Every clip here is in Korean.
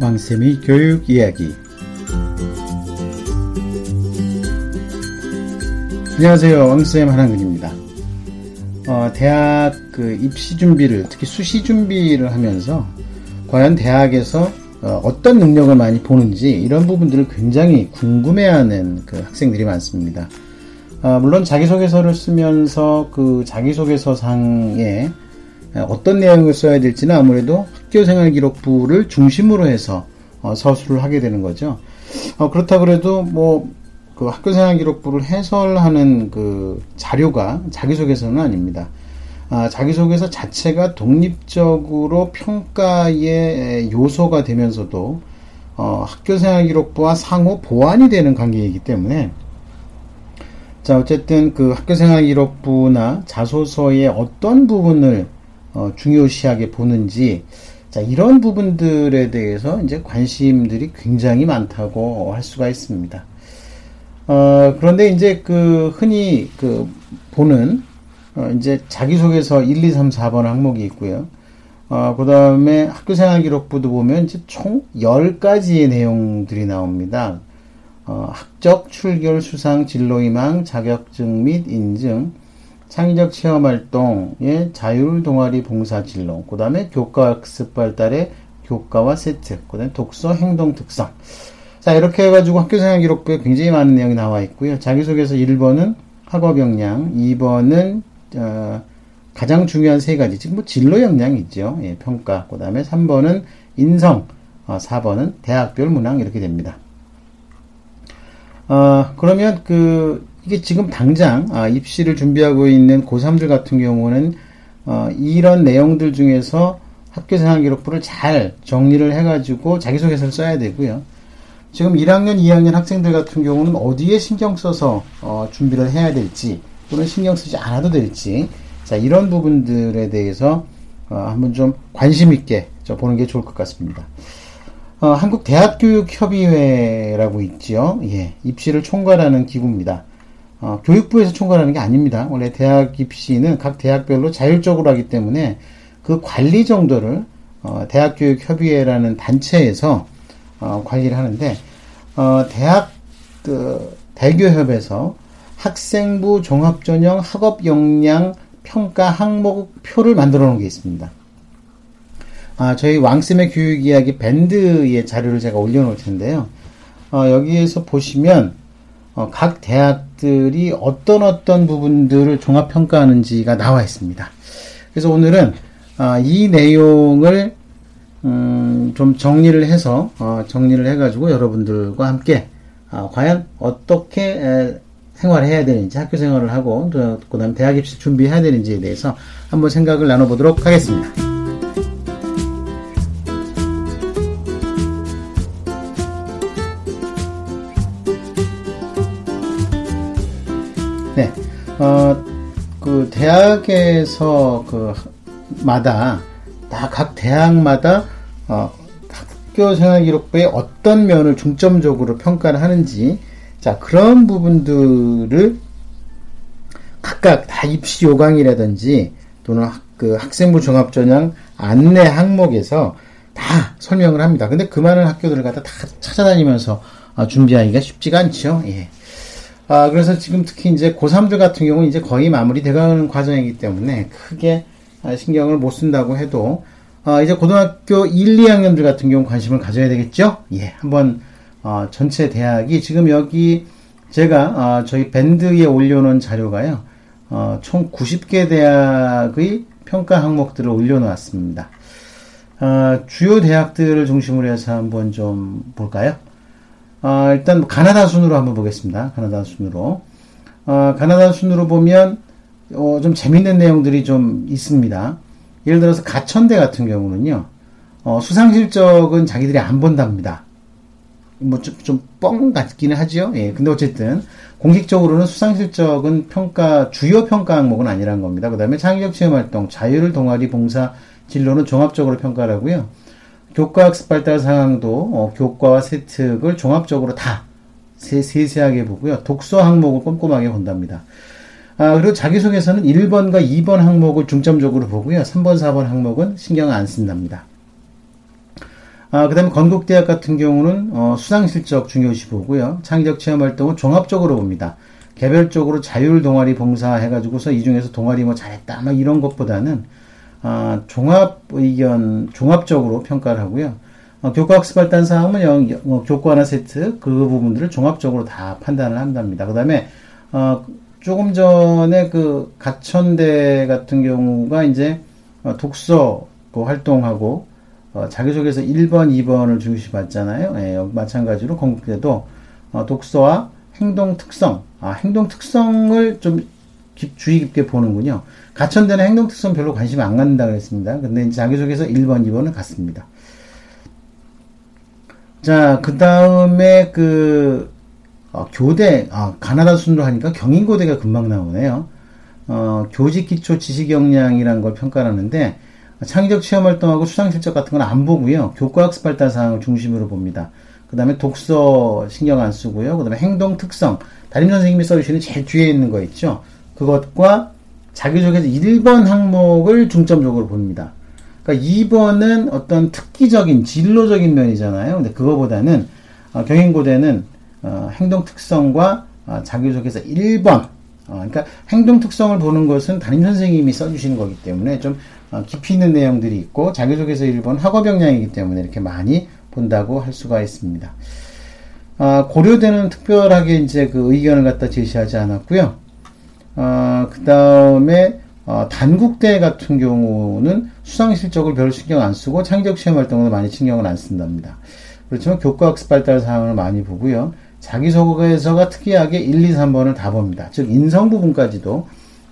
왕쌤이 교육 이야기. 안녕하세요. 왕쌤 한한근입니다. 어, 대학 그 입시 준비를 특히 수시 준비를 하면서 과연 대학에서 어, 떤 능력을 많이 보는지 이런 부분들을 굉장히 궁금해하는 그 학생들이 많습니다. 아, 물론 자기소개서를 쓰면서 그 자기소개서 상에 어떤 내용을 써야 될지는 아무래도 학교생활기록부를 중심으로 해서 어, 서술을 하게 되는 거죠. 어, 그렇다 그래도 뭐 그 학교생활기록부를 해설하는 그 자료가 자기소개서는 아닙니다. 아, 자기소개서 자체가 독립적으로 평가의 요소가 되면서도 어, 학교생활기록부와 상호 보완이 되는 관계이기 때문에 자 어쨌든 그 학교생활 기록부나 자소서의 어떤 부분을 어, 중요시하게 보는지 자 이런 부분들에 대해서 이제 관심들이 굉장히 많다고 할 수가 있습니다. 어, 그런데 이제 그 흔히 그 보는 어, 이제 자기소개서 1, 2, 3, 4번 항목이 있고요. 어, 그 다음에 학교생활 기록부도 보면 이제 총 10가지의 내용들이 나옵니다. 어, 학적, 출결, 수상, 진로희망, 자격증 및 인증, 창의적 체험 활동의 자율 동아리 봉사 진로, 그 다음에 교과 학습 발달의 교과와 세트, 그 다음에 독서 행동 특성. 자, 이렇게 해가지고 학교생활 기록부에 굉장히 많은 내용이 나와 있고요. 자기소개서 1번은 학업 역량, 2번은 어, 가장 중요한 세 가지, 즉, 뭐, 진로 역량이 있죠. 예, 평가. 그 다음에 3번은 인성, 어, 4번은 대학별 문항, 이렇게 됩니다. 어, 그러면 그, 이게 지금 당장, 아, 입시를 준비하고 있는 고3들 같은 경우는, 어, 이런 내용들 중에서 학교생활 기록부를 잘 정리를 해가지고 자기소개서를 써야 되고요. 지금 1학년, 2학년 학생들 같은 경우는 어디에 신경 써서 어, 준비를 해야 될지 또는 신경 쓰지 않아도 될지 자 이런 부분들에 대해서 어, 한번 좀 관심 있게 보는 게 좋을 것 같습니다. 어, 한국 대학교육협의회라고 있지요. 예, 입시를 총괄하는 기구입니다. 어, 교육부에서 총괄하는 게 아닙니다. 원래 대학 입시는 각 대학별로 자율적으로 하기 때문에 그 관리 정도를 어, 대학교육협의회라는 단체에서 어, 관리를 하는데 어, 대학 그 대교협에서 학생부 종합전형 학업 역량 평가 항목표를 만들어 놓은 게 있습니다. 아, 저희 왕쌤의 교육 이야기 밴드의 자료를 제가 올려놓을 텐데요. 어, 여기에서 보시면 어, 각 대학들이 어떤 어떤 부분들을 종합평가하는지가 나와 있습니다. 그래서 오늘은 어, 이 내용을 음, 좀 정리를 해서 어, 정리를 해가지고 여러분들과 함께 아, 과연 어떻게 에, 생활해야 되는지 학교 생활을 하고 또 그다음 대학 입시 준비해야 되는지에 대해서 한번 생각을 나눠보도록 하겠습니다. 어, 그 대학에서 그 마다 다 각 대학마다 어, 학교 생활 기록부의 어떤 면을 중점적으로 평가를 하는지 자, 그런 부분들을 각각 다 입시 요강이라든지 또는 학, 그 학생부 종합 전형 안내 항목에서 다 설명을 합니다. 근데 그 많은 학교들을 갖다 다 찾아다니면서 어, 준비하기가 쉽지가 않죠. 예. 아, 그래서 지금 특히 이제 고3들 같은 경우는 이제 거의 마무리 돼가는 과정이기 때문에 크게 아, 신경을 못 쓴다고 해도, 아, 이제 고등학교 1, 2학년들 같은 경우 관심을 가져야 되겠죠? 예, 한번 어, 전체 대학이 지금 여기 제가 어, 저희 밴드에 올려놓은 자료가요. 어, 총 90개 대학의 평가 항목들을 올려놓았습니다. 어, 주요 대학들을 중심으로 해서 한번 좀 볼까요? 어, 일단 가나다 순으로 한번 보겠습니다. 가나다 순으로. 어, 가나다 순으로 보면 좀 재밌는 내용들이 좀 있습니다. 예를 들어서 가천대 같은 경우는요. 수상 실적은 자기들이 안 본답니다. 뭐좀뻥 같기는 하죠. 예. 근데 어쨌든 공식적으로는 수상 실적은 평가 주요 평가 항목은 아니라는 겁니다. 그다음에 창의적 체험 활동, 자율 동아리 봉사 진로는 종합적으로 평가를 하고요. 교과 학습 발달 상황도 어, 교과와 세특을 종합적으로 다 세, 세하게 보고요. 독서 항목을 꼼꼼하게 본답니다. 아, 그리고 자기소개서는 1번과 2번 항목을 중점적으로 보고요. 3번, 4번 항목은 신경 안 쓴답니다. 아, 그 다음에 건국대학 같은 경우는 어, 수상실적 중요시 보고요. 창의적 체험활동은 종합적으로 봅니다. 개별적으로 자율 동아리 봉사 해가지고서 이 중에서 동아리 뭐 잘했다, 막 이런 것보다는 아, 종합 의견, 종합적으로 평가를 하고요. 어, 교과학습 발단 사항은 영, 어, 교과나 세트 그 부분들을 종합적으로 다 판단을 한답니다. 그 다음에 어, 조금 전에 그 가천대 같은 경우가 이제 어, 독서 그 활동하고 어, 자기소개서 1번, 2번을 중시 받잖아요. 예, 마찬가지로 건국대도 어, 독서와 행동 특성, 아, 행동 특성을 좀 깊, 주의 깊게 보는군요. 가천대는 행동 특성 별로 관심 안 갖는다 그랬습니다. 근데 자기소개서 1번, 2번은 같습니다. 자, 그 다음에 그, 어, 교대, 아, 가나다 순으로 하니까 경인고대가 금방 나오네요. 어, 교직 기초 지식 역량이라는 걸 평가하는데, 창의적 체험 활동하고 수상 실적 같은 건 안 보고요. 교과 학습 발달 사항을 중심으로 봅니다. 그 다음에 독서 신경 안 쓰고요. 그 다음에 행동 특성. 담임 선생님이 써주시는 제일 뒤에 있는 거 있죠. 그것과 자기소개서 1번 항목을 중점적으로 봅니다. 그러니까 2번은 어떤 특기적인 진로적인 면이잖아요. 근데 그거보다는 어, 경인고대는 어, 행동 특성과 어, 자기소개서 1번 어, 그러니까 행동 특성을 보는 것은 담임 선생님이 써주시는 거기 때문에 좀 어, 깊이 있는 내용들이 있고 자기소개서 1번 학업 역량이기 때문에 이렇게 많이 본다고 할 수가 있습니다. 어, 고려대는 특별하게 이제 그 의견을 갖다 제시하지 않았고요. 그 다음에 어, 단국대 같은 경우는 수상 실적을 별로 신경 안 쓰고 창의적 시험 활동을 많이 신경을 안 쓴답니다. 그렇지만 교과 학습 발달 사항을 많이 보고요. 자기소개서가 특이하게 1, 2, 3번을 다 봅니다. 즉 인성 부분까지도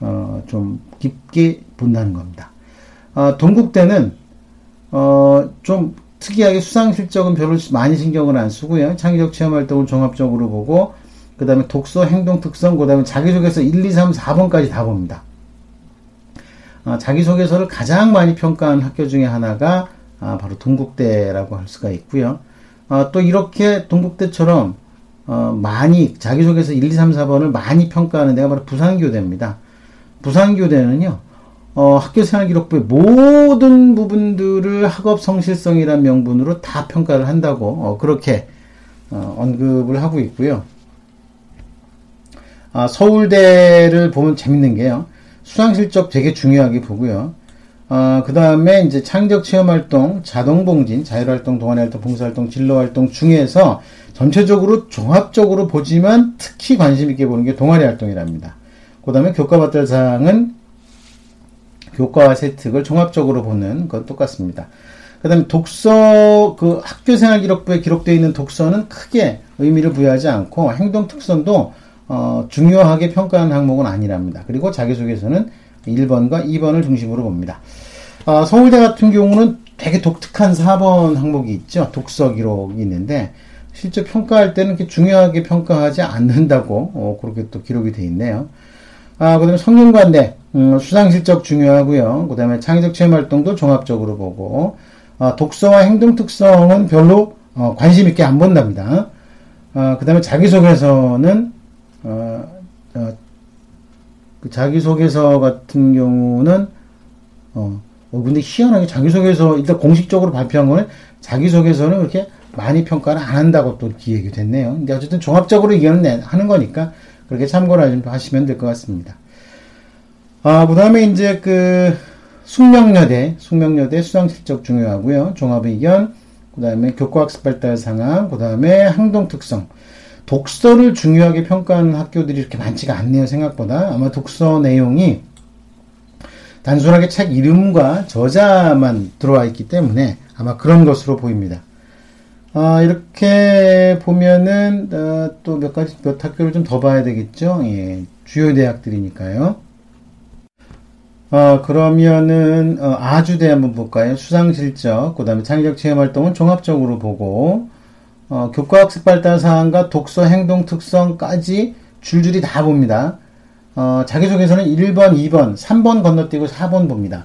어, 좀 깊게 본다는 겁니다. 어, 동국대는 어, 좀 특이하게 수상 실적은 별로 많이 신경을 안 쓰고요. 창의적 체험 활동을 종합적으로 보고 그 다음에 독서 행동 특성 그 다음에 자기소개서 1, 2, 3, 4번까지 다 봅니다. 어, 자기소개서를 가장 많이 평가한 학교 중에 하나가 아, 바로 동국대라고 할 수가 있고요. 어, 또 이렇게 동국대처럼 어, 많이 자기소개서 1, 2, 3, 4번을 많이 평가하는 데가 바로 부산교대입니다. 부산교대는요. 어, 학교 생활 기록부의 모든 부분들을 학업 성실성이란 명분으로 다 평가를 한다고 어, 그렇게 어, 언급을 하고 있고요. 아, 서울대를 보면 재밌는 게요. 수상 실적 되게 중요하게 보고요. 어, 그 다음에 이제 창의적 체험 활동, 자동 봉진, 자율 활동, 동아리 활동, 봉사 활동, 진로 활동 중에서 전체적으로 종합적으로 보지만 특히 관심 있게 보는 게 동아리 활동이랍니다. 그 다음에 교과 발달 사항은 교과와 세특을 종합적으로 보는 것 똑같습니다. 그 다음에 독서, 그 학교생활 기록부에 기록되어 있는 독서는 크게 의미를 부여하지 않고 행동 특성도 어, 중요하게 평가하는 항목은 아니랍니다. 그리고 자기소개서는 1번과 2번을 중심으로 봅니다. 어, 서울대 같은 경우는 되게 독특한 4번 항목이 있죠. 독서 기록이 있는데 실제 평가할 때는 이렇게 중요하게 평가하지 않는다고 어, 그렇게 또 기록이 돼 있네요. 아, 그 다음에 성균관대 음, 수상 실적 중요하고요. 그 다음에 창의적 체험 활동도 종합적으로 보고 어, 독서와 행동 특성은 별로 어, 관심 있게 안 본답니다. 어, 그 다음에 자기소개서는 어, 어, 그 자기소개서 같은 경우는, 어, 어, 근데 희한하게 자기소개서, 일단 공식적으로 발표한 거는 자기소개서는 그렇게 많이 평가를 안 한다고 또 기획이 됐네요. 근데 어쨌든 종합적으로 의견을 하는 거니까 그렇게 참고를 하시면 될 것 같습니다. 아, 그 다음에 이제 그 숙명여대, 숙명여대 수상 실적 중요하고요. 종합의견, 그 다음에 교과학습 발달 상황, 그 다음에 항동 특성. 독서를 중요하게 평가하는 학교들이 이렇게 많지가 않네요, 생각보다. 아마 독서 내용이 단순하게 책 이름과 저자만 들어와 있기 때문에 아마 그런 것으로 보입니다. 아, 이렇게 보면은, 아, 또몇 가지, 몇 학교를 좀 더 봐야 되겠죠? 예, 주요 대학들이니까요. 아, 그러면은, 어, 아주대 한번 볼까요? 수상 실적, 그 다음에 창의적 체험 활동은 종합적으로 보고, 어, 교과학습 발달 사항과 독서 행동 특성까지 줄줄이 다 봅니다. 어, 자기소개서는 1번, 2번, 3번 건너뛰고 4번 봅니다.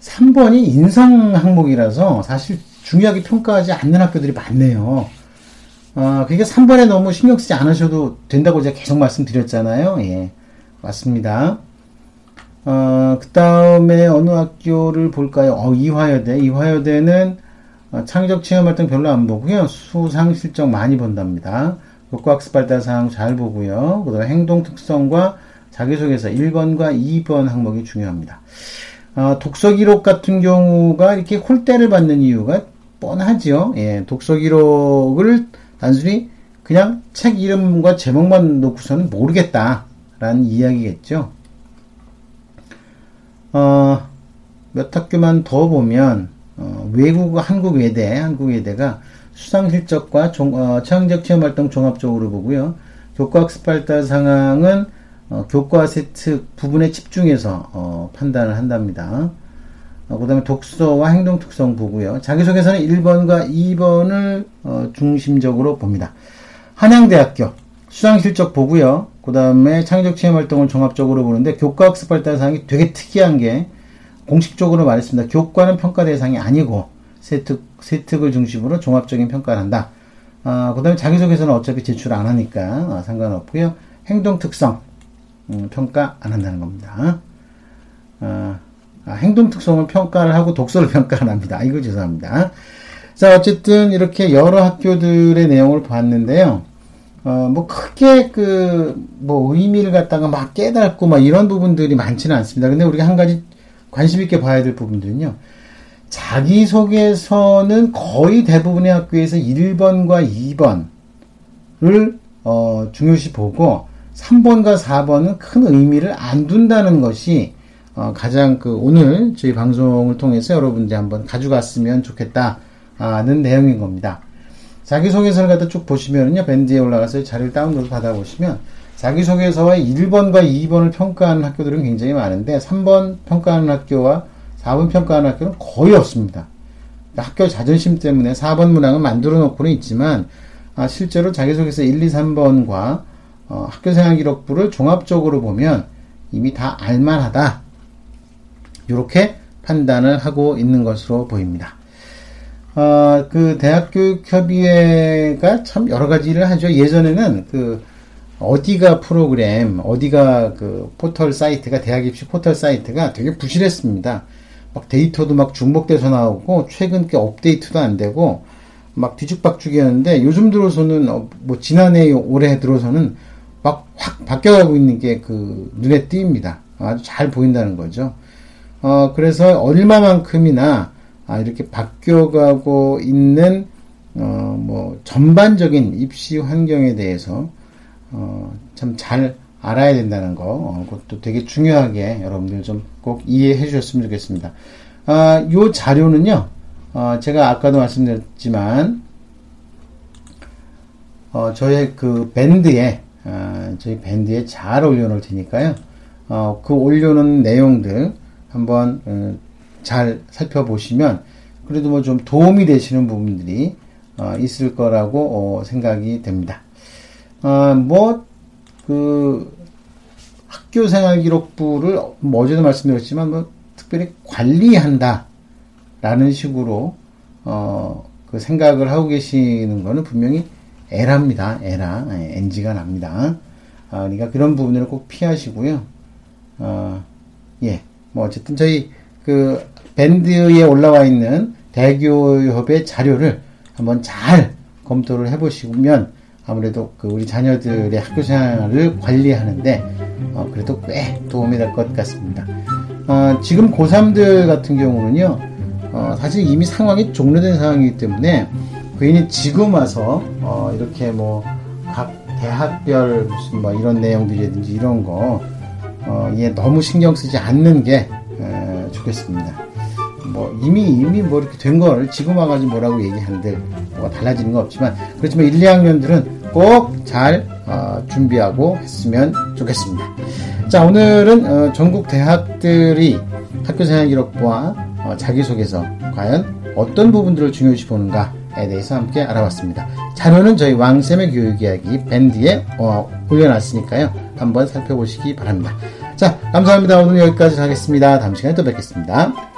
3번이 인성 항목이라서 사실 중요하게 평가하지 않는 학교들이 많네요. 어, 그게 3번에 너무 신경 쓰지 않으셔도 된다고 제가 계속 말씀드렸잖아요. 예. 맞습니다. 어, 그 다음에 어느 학교를 볼까요? 어, 이화여대. 이화여대는 어, 창의적 체험 활동 별로 안 보고요. 수상 실적 많이 본답니다. 교과학습 발달 사항 잘 보고요. 그 다음에 행동 특성과 자기소개서 1번과 2번 항목이 중요합니다. 어, 독서 기록 같은 경우가 이렇게 홀대를 받는 이유가 뻔하지요. 예, 독서 기록을 단순히 그냥 책 이름과 제목만 놓고서는 모르겠다라는 이야기겠죠. 어, 몇 학교만 더 보면 어, 외국 한국 외대 한국 외대가 수상 실적과 종, 어, 창의적 체험 활동 종합적으로 보고요. 교과 학습 발달 상황은 어, 교과 세트 부분에 집중해서 어, 판단을 한답니다. 어, 그 다음에 독서와 행동 특성 보고요. 자기소개서는 1번과 2번을 어, 중심적으로 봅니다. 한양대학교 수상 실적 보고요. 그 다음에 창의적 체험 활동을 종합적으로 보는데 교과 학습 발달 사항이 되게 특이한 게 공식적으로 말했습니다. 교과는 평가 대상이 아니고 세특, 세특을 중심으로 종합적인 평가를 한다. 아, 그 다음에 자기소개서는 어차피 제출 안 하니까 아, 상관없고요. 행동 특성 음, 평가 안 한다는 겁니다. 아, 아, 행동 특성을 평가를 하고 독서를 평가를 합니다. 이거 죄송합니다. 자, 어쨌든 이렇게 여러 학교들의 내용을 봤는데요. 어, 뭐 크게 그, 뭐 의미를 갖다가 막 깨닫고 막 이런 부분들이 많지는 않습니다. 근데 우리가 한 가지 관심 있게 봐야 될 부분들은요. 자기소개서는 거의 대부분의 학교에서 1번과 2번을 어, 중요시 보고 3번과 4번은 큰 의미를 안 둔다는 것이 어, 가장 그 오늘 저희 방송을 통해서 여러분들 한번 가져갔으면 좋겠다는 내용인 겁니다. 자기소개서를 갖다 쭉 보시면요. 밴드에 올라가서 자료를 다운로드 받아보시면 자기소개서와 1번과 2번을 평가하는 학교들은 굉장히 많은데 3번 평가하는 학교와 4번 평가하는 학교는 거의 없습니다. 학교 자존심 때문에 4번 문항은 만들어 놓고는 있지만 아, 실제로 자기소개서 1, 2, 3번과 어, 학교생활 기록부를 종합적으로 보면 이미 다 알만하다. 이렇게 판단을 하고 있는 것으로 보입니다. 어, 그 대학교육협의회가 참 여러 가지 일을 하죠. 예전에는 그 어디가 프로그램, 어디가 그 포털 사이트가 대학 입시 포털 사이트가 되게 부실했습니다. 막 데이터도 막 중복돼서 나오고 최근 게 업데이트도 안 되고 막 뒤죽박죽이었는데 요즘 들어서는 어, 뭐 지난해 올해 들어서는 막 확 바뀌어가고 있는 게 그 눈에 띕니다. 아주 잘 보인다는 거죠. 어, 그래서 얼마만큼이나 아, 이렇게 바뀌어가고 있는 어, 뭐 전반적인 입시 환경에 대해서 어, 참 잘 알아야 된다는 거, 어, 그것도 되게 중요하게 여러분들 좀 꼭 이해해 주셨으면 좋겠습니다. 아, 요 자료는요, 어, 제가 아까도 말씀드렸지만, 어, 저의 그 밴드에, 어, 저희 밴드에 잘 올려놓을 테니까요, 어, 그 올려놓은 내용들 한번 어, 잘 살펴보시면, 그래도 뭐 좀 도움이 되시는 부분들이 어, 있을 거라고 어, 생각이 됩니다. 아, 뭐, 그, 학교 생활 기록부를 뭐 어제도 말씀드렸지만, 뭐, 특별히 관리한다. 라는 식으로, 어, 그 생각을 하고 계시는 거는 분명히 에라입니다. 에라. 예, NG가 납니다. 아, 그러니까 그런 부분을 꼭 피하시고요. 어, 예. 뭐, 어쨌든 저희 그 밴드에 올라와 있는 대교협의 자료를 한번 잘 검토를 해보시면 아무래도 그 우리 자녀들의 학교 생활을 관리하는데 어, 그래도 꽤 도움이 될 것 같습니다. 어, 지금 고3들 같은 경우는요, 어, 사실 이미 상황이 종료된 상황이기 때문에 괜히 지금 와서 어, 이렇게 뭐 각 대학별 무슨 뭐 이런 내용들이라든지 이런 거 어, 예, 너무 신경 쓰지 않는 게 에, 좋겠습니다. 뭐 이미 이미 뭐 이렇게 된 걸 지금 와가지고 뭐라고 얘기하는데 뭐가 달라지는 건 없지만 그렇지만 1, 2학년들은 꼭잘 어, 준비하고 했으면 좋겠습니다. 자 오늘은 어, 전국 대학들이 학교생활 기록부와 어, 자기소개서 과연 어떤 부분들을 중요시 보는가에 대해서 함께 알아봤습니다. 자료는 저희 왕쌤의 교육 이야기 밴드에 어, 올려놨으니까요. 한번 살펴보시기 바랍니다. 자 감사합니다. 오늘 여기까지 하겠습니다. 다음 시간에 또 뵙겠습니다.